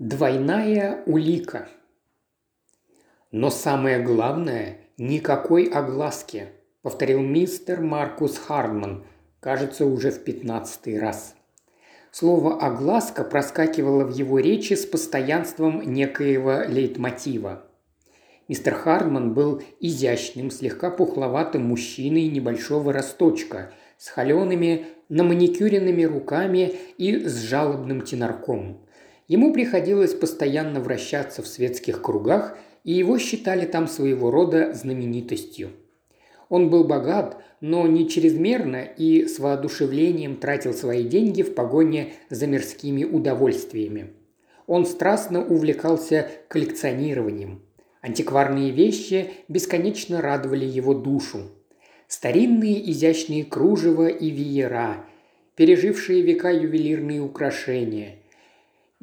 Двойная улика. Но самое главное – никакой огласки, повторил мистер Маркус Хардман, кажется, уже в пятнадцатый раз. Слово «огласка» проскакивало в его речи с постоянством некоего лейтмотива. Мистер Хардман был изящным, слегка пухловатым мужчиной небольшого росточка, с холеными, наманикюренными руками и с жалобным тенарком. Ему приходилось постоянно вращаться в светских кругах, и его считали там своего рода знаменитостью. Он был богат, но не чрезмерно и с воодушевлением тратил свои деньги в погоне за мирскими удовольствиями. Он страстно увлекался коллекционированием. Антикварные вещи бесконечно радовали его душу. Старинные изящные кружева и веера, пережившие века ювелирные украшения –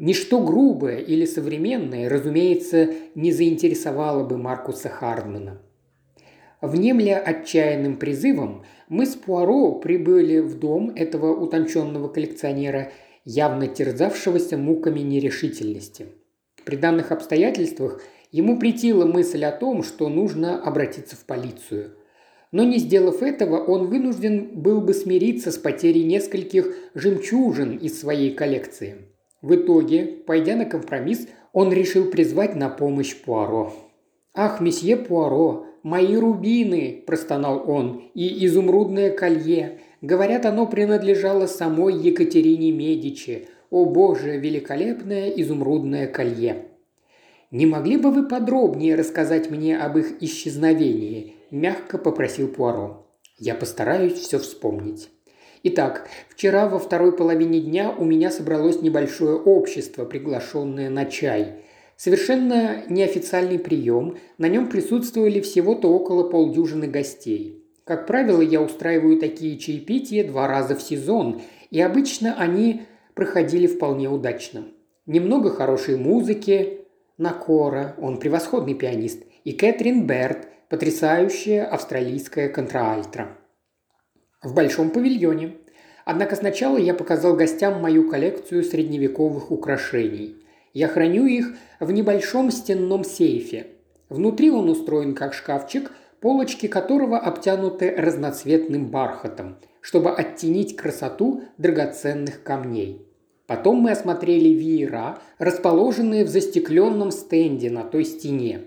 Ничто грубое или современное, разумеется, не заинтересовало бы Маркуса Хардмана. Внемля отчаянным призывом, мы с Пуаро прибыли в дом этого утонченного коллекционера, явно терзавшегося муками нерешительности. При данных обстоятельствах ему притила мысль о том, что нужно обратиться в полицию. Но не сделав этого, он вынужден был бы смириться с потерей нескольких жемчужин из своей коллекции – в итоге, пойдя на компромисс, он решил призвать на помощь Пуаро. «Ах, месье Пуаро, мои рубины!» – простонал он. «И изумрудное колье. Говорят, оно принадлежало самой Екатерине Медичи. О боже, великолепное изумрудное колье!» «Не могли бы вы подробнее рассказать мне об их исчезновении?» – мягко попросил Пуаро. «Я постараюсь все вспомнить». Итак, вчера во второй половине дня у меня собралось небольшое общество, приглашенное на чай. Совершенно неофициальный прием, на нем присутствовали всего-то около полдюжины гостей. Как правило, я устраиваю такие чаепития два раза в сезон, и обычно они проходили вполне удачно. Немного хорошей музыки, Накора, он превосходный пианист, и Кэтрин Берт, потрясающая австралийская контраальтра в большом павильоне. Однако сначала я показал гостям мою коллекцию средневековых украшений. Я храню их в небольшом стенном сейфе. Внутри он устроен как шкафчик, полочки которого обтянуты разноцветным бархатом, чтобы оттенить красоту драгоценных камней. Потом мы осмотрели веера, расположенные в застекленном стенде на той стене.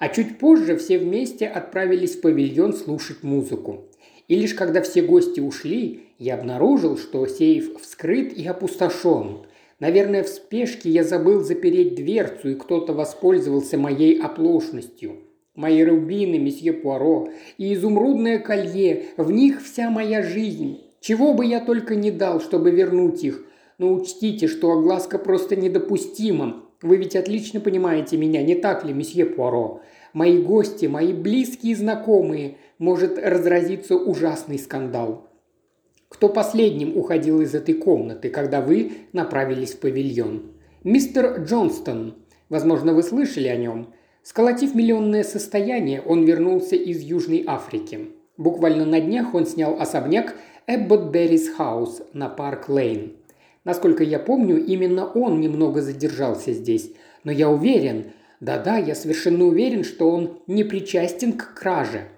А чуть позже все вместе отправились в павильон слушать музыку. И лишь когда все гости ушли, я обнаружил, что сейф вскрыт и опустошен. Наверное, в спешке я забыл запереть дверцу, и кто-то воспользовался моей оплошностью. Мои рубины, месье Пуаро, и изумрудное колье, в них вся моя жизнь. Чего бы я только не дал, чтобы вернуть их. Но учтите, что огласка просто недопустима. Вы ведь отлично понимаете меня, не так ли, месье Пуаро? Мои гости, мои близкие знакомые, может разразиться ужасный скандал. Кто последним уходил из этой комнаты, когда вы направились в павильон? Мистер Джонстон. Возможно, вы слышали о нем. Сколотив миллионное состояние, он вернулся из Южной Африки. Буквально на днях он снял особняк Эббот Беррис Хаус на Парк Лейн. Насколько я помню, именно он немного задержался здесь. Но я уверен, да-да, я совершенно уверен, что он не причастен к краже.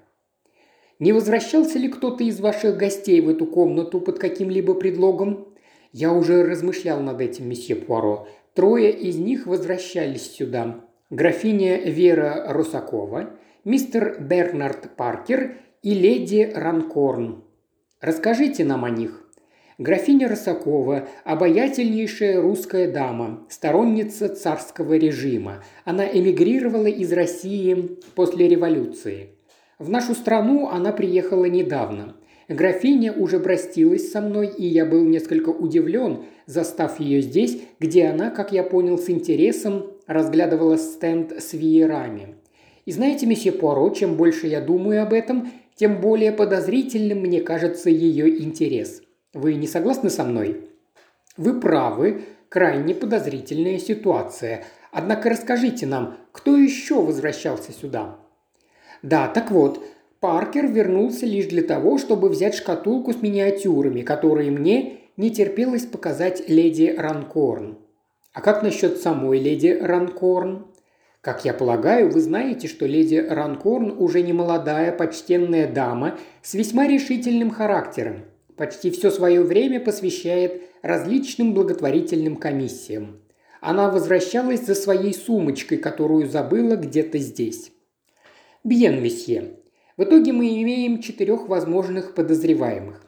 Не возвращался ли кто-то из ваших гостей в эту комнату под каким-либо предлогом? Я уже размышлял над этим, месье Пуаро. Трое из них возвращались сюда. Графиня Вера Русакова, мистер Бернард Паркер и леди Ранкорн. Расскажите нам о них. Графиня Росакова – обаятельнейшая русская дама, сторонница царского режима. Она эмигрировала из России после революции. В нашу страну она приехала недавно. Графиня уже простилась со мной, и я был несколько удивлен, застав ее здесь, где она, как я понял, с интересом разглядывала стенд с веерами. И знаете, месье Пуаро, чем больше я думаю об этом, тем более подозрительным мне кажется ее интерес. Вы не согласны со мной? Вы правы, крайне подозрительная ситуация. Однако расскажите нам, кто еще возвращался сюда? Да, так вот, Паркер вернулся лишь для того, чтобы взять шкатулку с миниатюрами, которые мне не терпелось показать леди Ранкорн. А как насчет самой леди Ранкорн? Как я полагаю, вы знаете, что леди Ранкорн уже не молодая, почтенная дама с весьма решительным характером. Почти все свое время посвящает различным благотворительным комиссиям. Она возвращалась за своей сумочкой, которую забыла где-то здесь. Бьен, месье. В итоге мы имеем четырех возможных подозреваемых.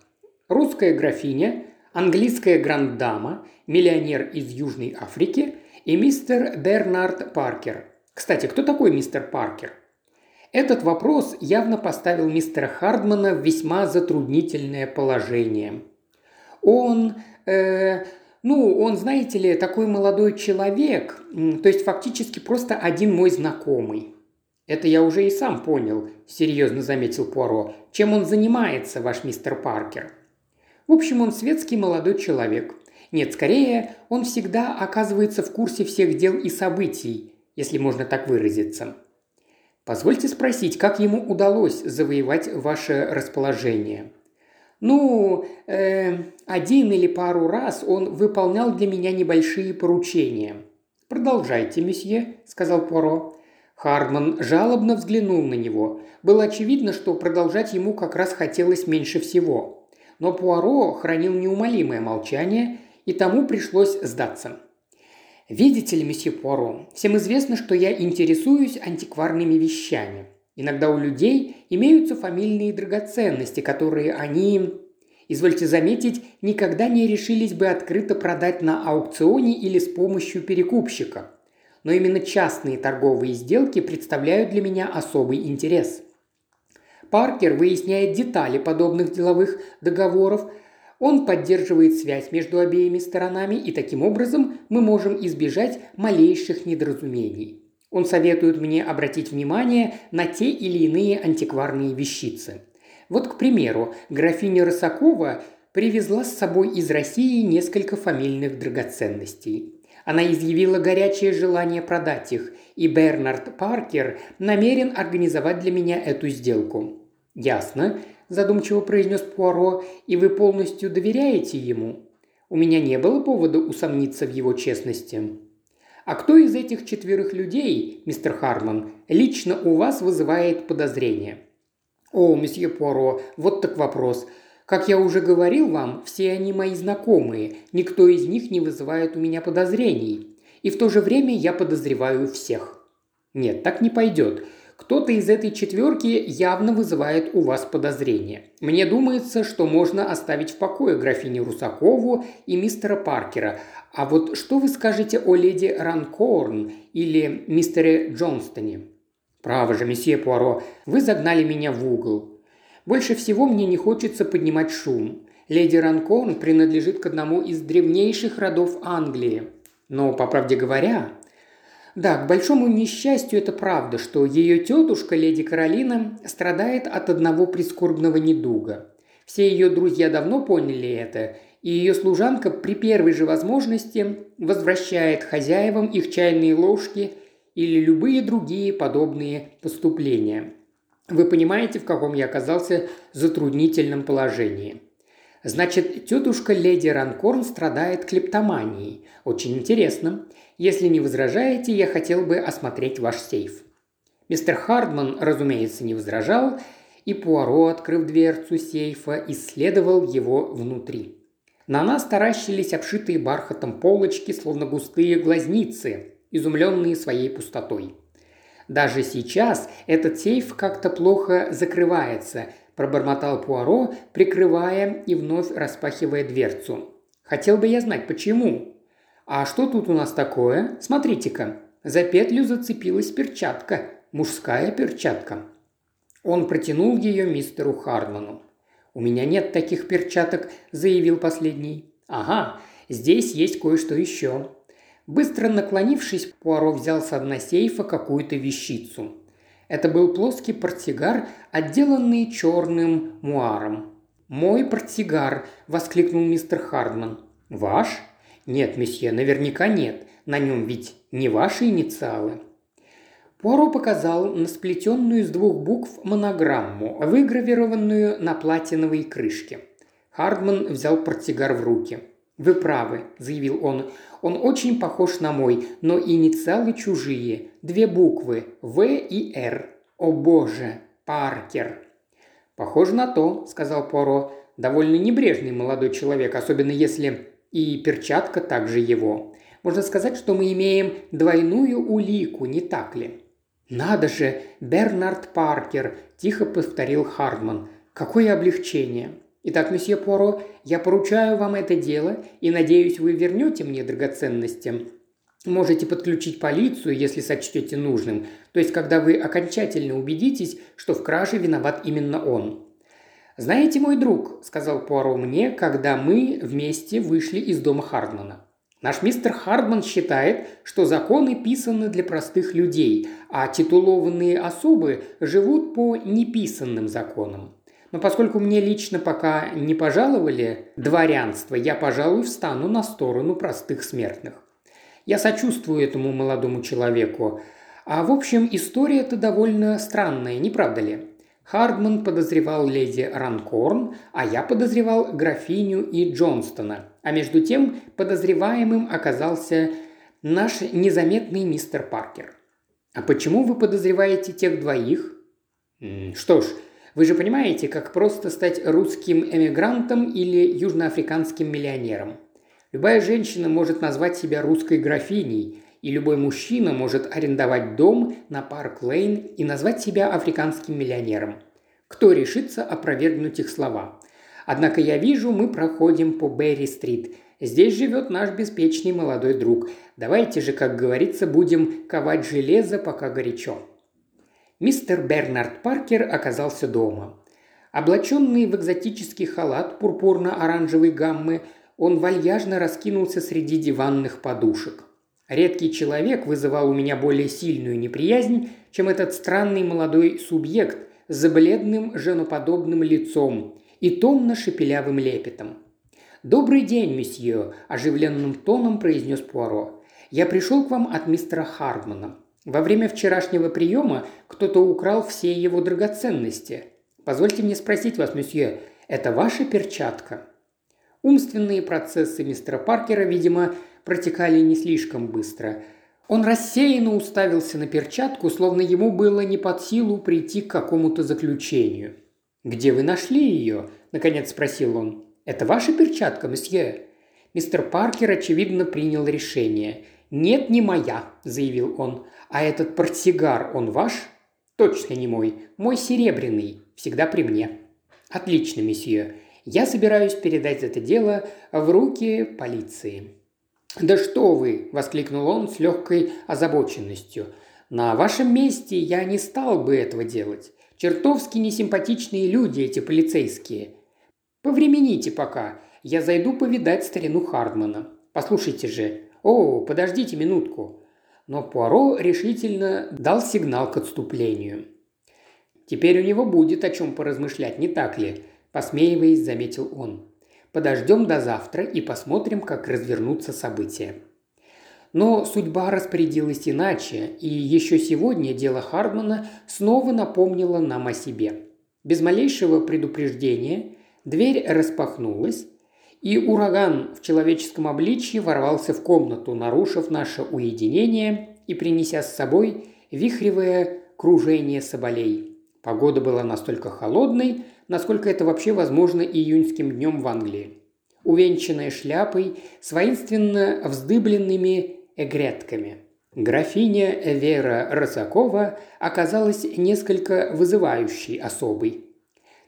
Русская графиня, английская гранд-дама, миллионер из Южной Африки и мистер Бернард Паркер. Кстати, кто такой мистер Паркер? Этот вопрос явно поставил мистера Хардмана в весьма затруднительное положение. Он, э, ну, он, знаете ли, такой молодой человек, то есть фактически просто один мой знакомый. «Это я уже и сам понял», – серьезно заметил Пуаро. «Чем он занимается, ваш мистер Паркер?» В общем, он светский молодой человек. Нет, скорее, он всегда оказывается в курсе всех дел и событий, если можно так выразиться. Позвольте спросить, как ему удалось завоевать ваше расположение? Ну, э, один или пару раз он выполнял для меня небольшие поручения. Продолжайте, месье, сказал Поро. Хардман жалобно взглянул на него. Было очевидно, что продолжать ему как раз хотелось меньше всего. Но Пуаро хранил неумолимое молчание, и тому пришлось сдаться. «Видите ли, месье Пуаро, всем известно, что я интересуюсь антикварными вещами. Иногда у людей имеются фамильные драгоценности, которые они, извольте заметить, никогда не решились бы открыто продать на аукционе или с помощью перекупщика. Но именно частные торговые сделки представляют для меня особый интерес – Паркер выясняет детали подобных деловых договоров, он поддерживает связь между обеими сторонами, и таким образом мы можем избежать малейших недоразумений. Он советует мне обратить внимание на те или иные антикварные вещицы. Вот, к примеру, графиня Росакова привезла с собой из России несколько фамильных драгоценностей. Она изъявила горячее желание продать их, и Бернард Паркер намерен организовать для меня эту сделку. «Ясно», – задумчиво произнес Пуаро, – «и вы полностью доверяете ему?» У меня не было повода усомниться в его честности. А кто из этих четверых людей, мистер Харман, лично у вас вызывает подозрения? О, месье Пуаро, вот так вопрос. Как я уже говорил вам, все они мои знакомые, никто из них не вызывает у меня подозрений. И в то же время я подозреваю всех. Нет, так не пойдет. Кто-то из этой четверки явно вызывает у вас подозрения. Мне думается, что можно оставить в покое графиню Русакову и мистера Паркера. А вот что вы скажете о леди Ранкорн или мистере Джонстоне? Право же, месье Пуаро, вы загнали меня в угол. Больше всего мне не хочется поднимать шум. Леди Ранкорн принадлежит к одному из древнейших родов Англии. Но, по правде говоря, да, к большому несчастью это правда, что ее тетушка, леди Каролина, страдает от одного прискорбного недуга. Все ее друзья давно поняли это, и ее служанка при первой же возможности возвращает хозяевам их чайные ложки или любые другие подобные поступления. Вы понимаете, в каком я оказался затруднительном положении. Значит, тетушка леди Ранкорн страдает клептоманией. Очень интересно. Если не возражаете, я хотел бы осмотреть ваш сейф». Мистер Хардман, разумеется, не возражал, и Пуаро, открыв дверцу сейфа, исследовал его внутри. На нас таращились обшитые бархатом полочки, словно густые глазницы, изумленные своей пустотой. Даже сейчас этот сейф как-то плохо закрывается, пробормотал Пуаро, прикрывая и вновь распахивая дверцу. Хотел бы я знать, почему. «А что тут у нас такое? Смотрите-ка, за петлю зацепилась перчатка, мужская перчатка». Он протянул ее мистеру Хардману. «У меня нет таких перчаток», – заявил последний. «Ага, здесь есть кое-что еще». Быстро наклонившись, Пуаро взял с дна сейфа какую-то вещицу. Это был плоский портсигар, отделанный черным муаром. «Мой портсигар!» – воскликнул мистер Хардман. «Ваш?» «Нет, месье, наверняка нет. На нем ведь не ваши инициалы». Пуаро показал на сплетенную из двух букв монограмму, выгравированную на платиновой крышке. Хардман взял портсигар в руки. «Вы правы», – заявил он. «Он очень похож на мой, но инициалы чужие. Две буквы – В и Р. О боже, Паркер!» «Похоже на то», – сказал Поро. «Довольно небрежный молодой человек, особенно если и перчатка также его. Можно сказать, что мы имеем двойную улику, не так ли?» «Надо же, Бернард Паркер!» – тихо повторил Хардман. «Какое облегчение!» Итак, месье Поро, я поручаю вам это дело и надеюсь, вы вернете мне драгоценности. Можете подключить полицию, если сочтете нужным, то есть когда вы окончательно убедитесь, что в краже виноват именно он. «Знаете, мой друг», – сказал Пуаро мне, когда мы вместе вышли из дома Хардмана. Наш мистер Хардман считает, что законы писаны для простых людей, а титулованные особы живут по неписанным законам. Но поскольку мне лично пока не пожаловали дворянство, я, пожалуй, встану на сторону простых смертных. Я сочувствую этому молодому человеку. А в общем, история-то довольно странная, не правда ли? Хардман подозревал леди Ранкорн, а я подозревал графиню и Джонстона. А между тем подозреваемым оказался наш незаметный мистер Паркер. А почему вы подозреваете тех двоих? Что ж, вы же понимаете, как просто стать русским эмигрантом или южноафриканским миллионером. Любая женщина может назвать себя русской графиней, и любой мужчина может арендовать дом на Парк Лейн и назвать себя африканским миллионером. Кто решится опровергнуть их слова? Однако я вижу, мы проходим по Берри-стрит. Здесь живет наш беспечный молодой друг. Давайте же, как говорится, будем ковать железо, пока горячо. Мистер Бернард Паркер оказался дома. Облаченный в экзотический халат пурпурно-оранжевой гаммы, он вальяжно раскинулся среди диванных подушек. Редкий человек вызывал у меня более сильную неприязнь, чем этот странный молодой субъект с бледным женоподобным лицом и томно-шепелявым лепетом. «Добрый день, месье», – оживленным тоном произнес Пуаро. «Я пришел к вам от мистера Хардмана. Во время вчерашнего приема кто-то украл все его драгоценности. Позвольте мне спросить вас, месье, это ваша перчатка?» Умственные процессы мистера Паркера, видимо, протекали не слишком быстро. Он рассеянно уставился на перчатку, словно ему было не под силу прийти к какому-то заключению. «Где вы нашли ее?» – наконец спросил он. «Это ваша перчатка, месье?» Мистер Паркер, очевидно, принял решение. «Нет, не моя», – заявил он. А этот портсигар, он ваш? Точно не мой. Мой серебряный. Всегда при мне. Отлично, месье. Я собираюсь передать это дело в руки полиции. «Да что вы!» – воскликнул он с легкой озабоченностью. «На вашем месте я не стал бы этого делать. Чертовски несимпатичные люди эти полицейские. Повремените пока. Я зайду повидать старину Хардмана. Послушайте же. О, подождите минутку но Пуаро решительно дал сигнал к отступлению. «Теперь у него будет о чем поразмышлять, не так ли?» – посмеиваясь, заметил он. «Подождем до завтра и посмотрим, как развернутся события». Но судьба распорядилась иначе, и еще сегодня дело Хардмана снова напомнило нам о себе. Без малейшего предупреждения дверь распахнулась, и ураган в человеческом обличье ворвался в комнату, нарушив наше уединение и принеся с собой вихревое кружение соболей. Погода была настолько холодной, насколько это вообще возможно июньским днем в Англии. Увенчанная шляпой с воинственно вздыбленными эгретками. Графиня Вера Росакова оказалась несколько вызывающей особой.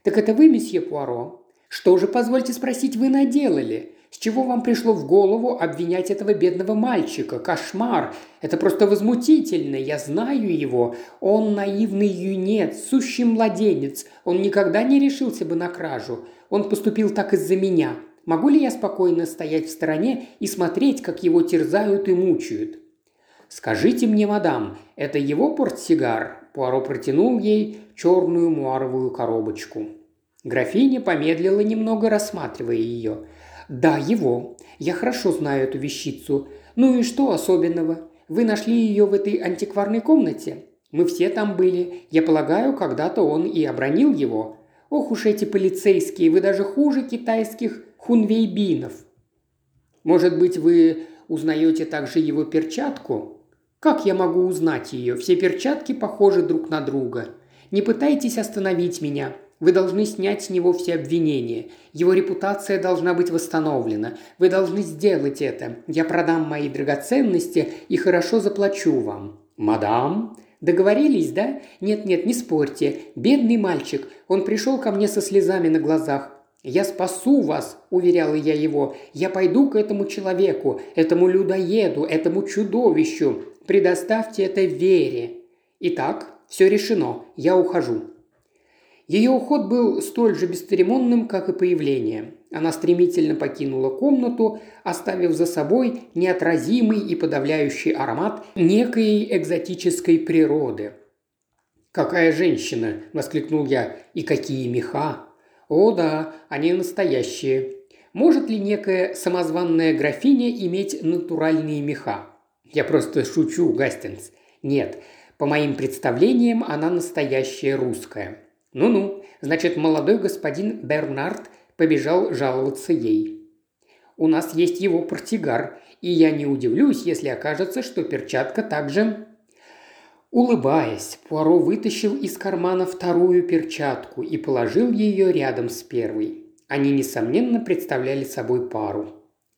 «Так это вы, месье Пуаро?» Что же, позвольте спросить, вы наделали? С чего вам пришло в голову обвинять этого бедного мальчика? Кошмар! Это просто возмутительно. Я знаю его. Он наивный юнец, сущий младенец. Он никогда не решился бы на кражу. Он поступил так из-за меня. Могу ли я спокойно стоять в стороне и смотреть, как его терзают и мучают? «Скажите мне, мадам, это его портсигар?» Пуаро протянул ей черную муаровую коробочку. Графиня помедлила немного, рассматривая ее. «Да, его. Я хорошо знаю эту вещицу. Ну и что особенного? Вы нашли ее в этой антикварной комнате? Мы все там были. Я полагаю, когда-то он и обронил его. Ох уж эти полицейские, вы даже хуже китайских хунвейбинов». Может быть, вы узнаете также его перчатку? Как я могу узнать ее? Все перчатки похожи друг на друга. Не пытайтесь остановить меня. Вы должны снять с него все обвинения. Его репутация должна быть восстановлена. Вы должны сделать это. Я продам мои драгоценности и хорошо заплачу вам. Мадам, договорились, да? Нет-нет, не спорьте. Бедный мальчик. Он пришел ко мне со слезами на глазах. «Я спасу вас», – уверяла я его. «Я пойду к этому человеку, этому людоеду, этому чудовищу. Предоставьте это вере». Итак, все решено. Я ухожу. Ее уход был столь же бесцеремонным, как и появление. Она стремительно покинула комнату, оставив за собой неотразимый и подавляющий аромат некой экзотической природы. «Какая женщина!» – воскликнул я. «И какие меха!» «О да, они настоящие. Может ли некая самозванная графиня иметь натуральные меха?» «Я просто шучу, Гастингс. Нет, по моим представлениям, она настоящая русская. Ну-ну, значит, молодой господин Бернард побежал жаловаться ей. У нас есть его портсигар, и я не удивлюсь, если окажется, что перчатка также... Улыбаясь, Пуаро вытащил из кармана вторую перчатку и положил ее рядом с первой. Они, несомненно, представляли собой пару.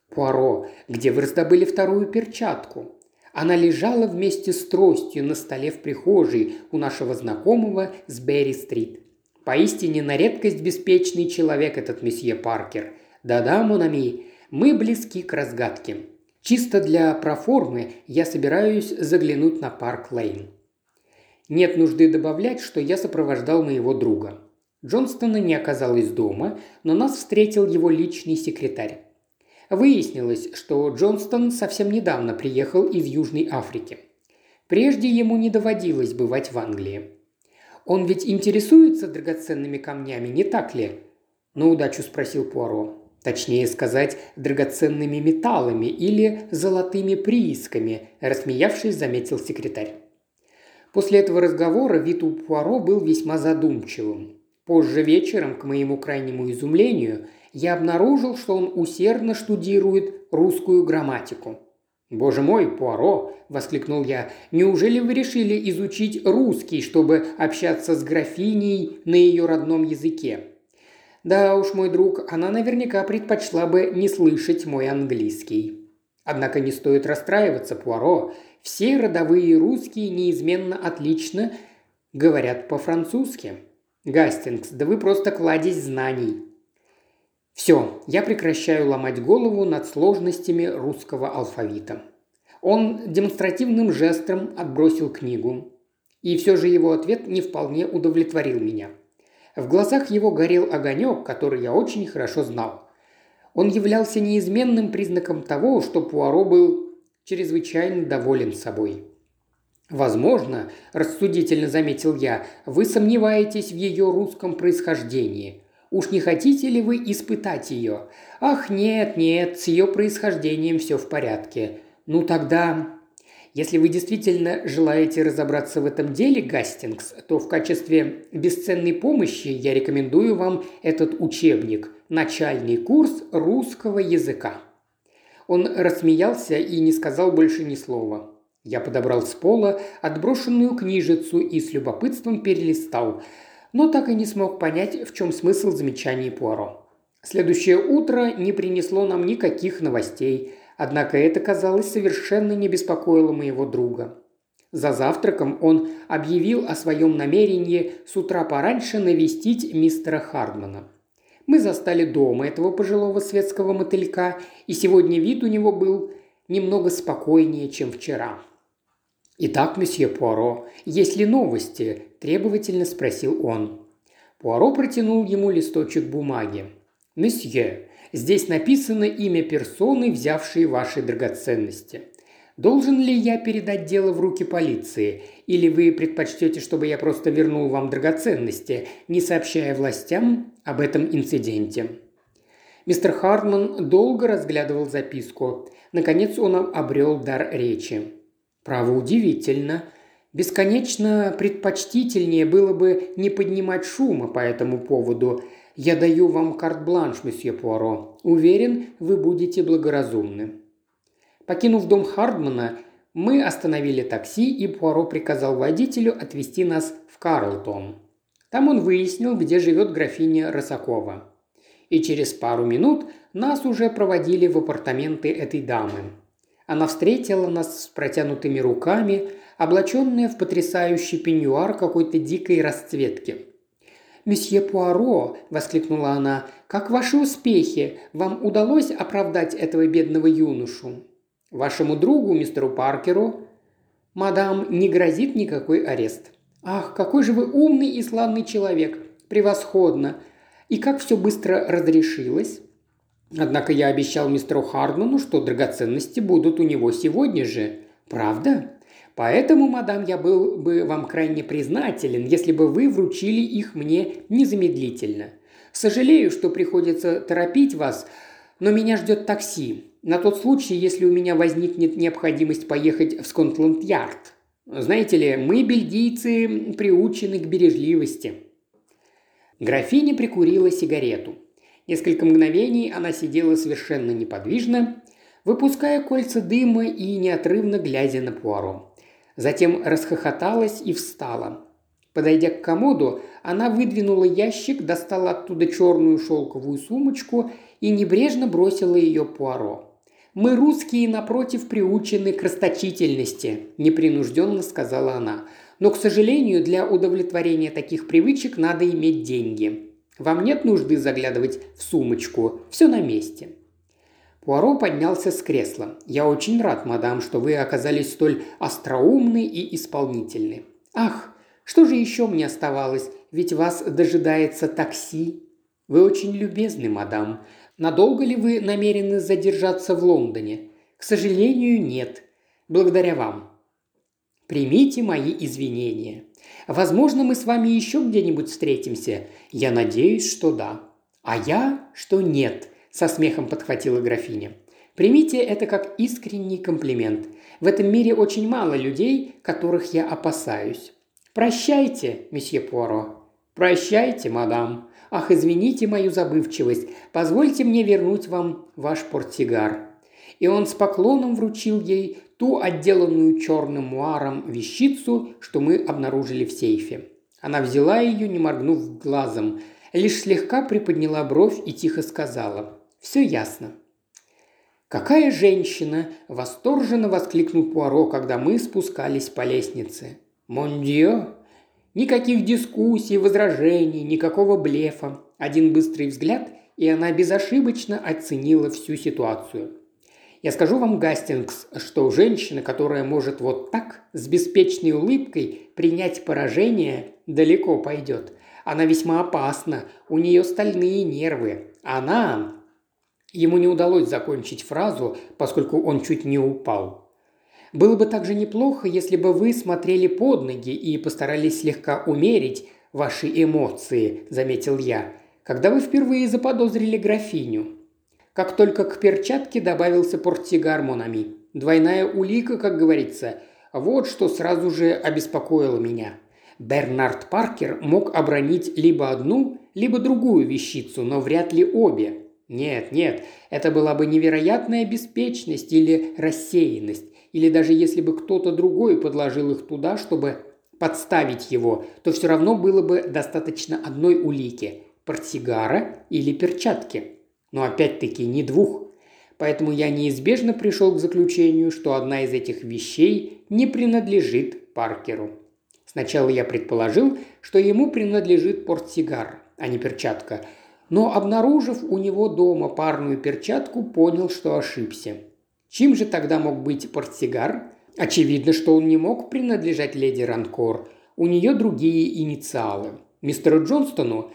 «Пуаро, где вы раздобыли вторую перчатку?» Она лежала вместе с тростью на столе в прихожей у нашего знакомого с Берри-стрит. Поистине на редкость беспечный человек этот месье Паркер. Да-да, Монами, мы близки к разгадке. Чисто для проформы я собираюсь заглянуть на Парк Лейн. Нет нужды добавлять, что я сопровождал моего друга. Джонстона не оказалось дома, но нас встретил его личный секретарь. Выяснилось, что Джонстон совсем недавно приехал из Южной Африки. Прежде ему не доводилось бывать в Англии. Он ведь интересуется драгоценными камнями, не так ли?» «На удачу», – спросил Пуаро. Точнее сказать, драгоценными металлами или золотыми приисками, рассмеявшись, заметил секретарь. После этого разговора вид у Пуаро был весьма задумчивым. Позже вечером, к моему крайнему изумлению, я обнаружил, что он усердно штудирует русскую грамматику. «Боже мой, Пуаро!» – воскликнул я. «Неужели вы решили изучить русский, чтобы общаться с графиней на ее родном языке?» «Да уж, мой друг, она наверняка предпочла бы не слышать мой английский». Однако не стоит расстраиваться, Пуаро. Все родовые русские неизменно отлично говорят по-французски. Гастингс, да вы просто кладезь знаний. Все, я прекращаю ломать голову над сложностями русского алфавита. Он демонстративным жестом отбросил книгу. И все же его ответ не вполне удовлетворил меня. В глазах его горел огонек, который я очень хорошо знал. Он являлся неизменным признаком того, что Пуаро был чрезвычайно доволен собой. «Возможно, – рассудительно заметил я, – вы сомневаетесь в ее русском происхождении. Уж не хотите ли вы испытать ее? Ах, нет, нет, с ее происхождением все в порядке. Ну тогда... Если вы действительно желаете разобраться в этом деле, Гастингс, то в качестве бесценной помощи я рекомендую вам этот учебник «Начальный курс русского языка». Он рассмеялся и не сказал больше ни слова. Я подобрал с пола отброшенную книжицу и с любопытством перелистал – но так и не смог понять, в чем смысл замечаний Пуаро. Следующее утро не принесло нам никаких новостей, однако это, казалось, совершенно не беспокоило моего друга. За завтраком он объявил о своем намерении с утра пораньше навестить мистера Хардмана. Мы застали дома этого пожилого светского мотылька, и сегодня вид у него был немного спокойнее, чем вчера. «Итак, месье Пуаро, есть ли новости?» – требовательно спросил он. Пуаро протянул ему листочек бумаги. «Месье, здесь написано имя персоны, взявшей ваши драгоценности. Должен ли я передать дело в руки полиции? Или вы предпочтете, чтобы я просто вернул вам драгоценности, не сообщая властям об этом инциденте?» Мистер Хартман долго разглядывал записку. Наконец он обрел дар речи. Право удивительно. Бесконечно предпочтительнее было бы не поднимать шума по этому поводу. «Я даю вам карт-бланш, месье Пуаро. Уверен, вы будете благоразумны». Покинув дом Хардмана, мы остановили такси, и Пуаро приказал водителю отвезти нас в Карлтон. Там он выяснил, где живет графиня Росакова. И через пару минут нас уже проводили в апартаменты этой дамы. Она встретила нас с протянутыми руками, облаченная в потрясающий пеньюар какой-то дикой расцветки. «Месье Пуаро!» – воскликнула она. «Как ваши успехи? Вам удалось оправдать этого бедного юношу?» «Вашему другу, мистеру Паркеру?» «Мадам, не грозит никакой арест». «Ах, какой же вы умный и славный человек! Превосходно! И как все быстро разрешилось?» Однако я обещал мистеру Хардману, что драгоценности будут у него сегодня же. Правда? Поэтому, мадам, я был бы вам крайне признателен, если бы вы вручили их мне незамедлительно. Сожалею, что приходится торопить вас, но меня ждет такси. На тот случай, если у меня возникнет необходимость поехать в Скотланд-Ярд. Знаете ли, мы, бельгийцы, приучены к бережливости». Графиня прикурила сигарету. Несколько мгновений она сидела совершенно неподвижно, выпуская кольца дыма и неотрывно глядя на Пуаро. Затем расхохоталась и встала. Подойдя к комоду, она выдвинула ящик, достала оттуда черную шелковую сумочку и небрежно бросила ее Пуаро. «Мы, русские, напротив, приучены к расточительности», – непринужденно сказала она. «Но, к сожалению, для удовлетворения таких привычек надо иметь деньги. Вам нет нужды заглядывать в сумочку, все на месте». Пуаро поднялся с кресла. «Я очень рад, мадам, что вы оказались столь остроумны и исполнительны. Ах, что же еще мне оставалось? Ведь вас дожидается такси. Вы очень любезны, мадам. Надолго ли вы намерены задержаться в Лондоне? К сожалению, нет. Благодаря вам. Примите мои извинения. Возможно, мы с вами еще где-нибудь встретимся. Я надеюсь, что да. А я, что нет, со смехом подхватила графиня. Примите это как искренний комплимент. В этом мире очень мало людей, которых я опасаюсь. Прощайте, месье Пуаро. Прощайте, мадам. Ах, извините мою забывчивость. Позвольте мне вернуть вам ваш портсигар. И он с поклоном вручил ей ту отделанную черным муаром вещицу, что мы обнаружили в сейфе. Она взяла ее, не моргнув глазом, лишь слегка приподняла бровь и тихо сказала «Все ясно». «Какая женщина!» – восторженно воскликнул Пуаро, когда мы спускались по лестнице. «Мондио!» Никаких дискуссий, возражений, никакого блефа. Один быстрый взгляд, и она безошибочно оценила всю ситуацию – я скажу вам, Гастингс, что женщина, которая может вот так, с беспечной улыбкой, принять поражение, далеко пойдет. Она весьма опасна, у нее стальные нервы. Она... Ему не удалось закончить фразу, поскольку он чуть не упал. Было бы также неплохо, если бы вы смотрели под ноги и постарались слегка умерить ваши эмоции, заметил я, когда вы впервые заподозрили графиню. Как только к перчатке добавился портсигар Монами. Двойная улика, как говорится. Вот что сразу же обеспокоило меня. Бернард Паркер мог обронить либо одну, либо другую вещицу, но вряд ли обе. Нет, нет, это была бы невероятная беспечность или рассеянность. Или даже если бы кто-то другой подложил их туда, чтобы подставить его, то все равно было бы достаточно одной улики – портсигара или перчатки но опять-таки не двух. Поэтому я неизбежно пришел к заключению, что одна из этих вещей не принадлежит Паркеру. Сначала я предположил, что ему принадлежит портсигар, а не перчатка, но, обнаружив у него дома парную перчатку, понял, что ошибся. Чем же тогда мог быть портсигар? Очевидно, что он не мог принадлежать леди Ранкор. У нее другие инициалы. Мистеру Джонстону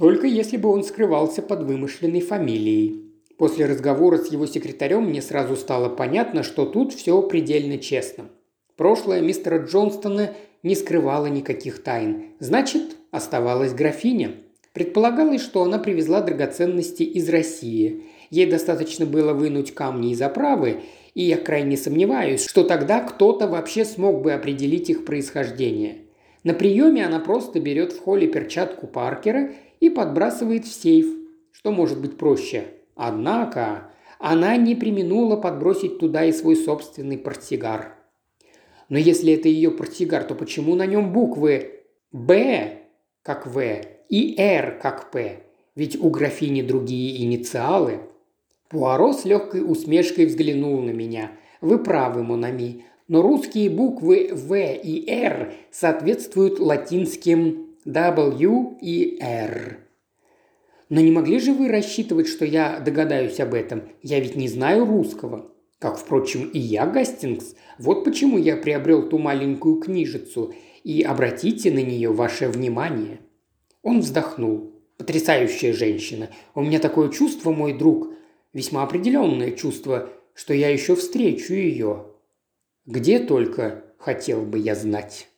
только если бы он скрывался под вымышленной фамилией. После разговора с его секретарем мне сразу стало понятно, что тут все предельно честно. Прошлое мистера Джонстона не скрывало никаких тайн. Значит, оставалась графиня. Предполагалось, что она привезла драгоценности из России. Ей достаточно было вынуть камни из оправы, и я крайне сомневаюсь, что тогда кто-то вообще смог бы определить их происхождение. На приеме она просто берет в холле перчатку Паркера и подбрасывает в сейф. Что может быть проще? Однако она не применула подбросить туда и свой собственный портсигар. Но если это ее портсигар, то почему на нем буквы «Б» как «В» и «Р» как «П»? Ведь у графини другие инициалы. Пуаро с легкой усмешкой взглянул на меня. Вы правы, Монами, но русские буквы «В» и «Р» соответствуют латинским «W» и «R». Но не могли же вы рассчитывать, что я догадаюсь об этом? Я ведь не знаю русского. Как, впрочем, и я, Гастингс. Вот почему я приобрел ту маленькую книжицу. И обратите на нее ваше внимание». Он вздохнул. «Потрясающая женщина. У меня такое чувство, мой друг, весьма определенное чувство, что я еще встречу ее. Где только, хотел бы я знать».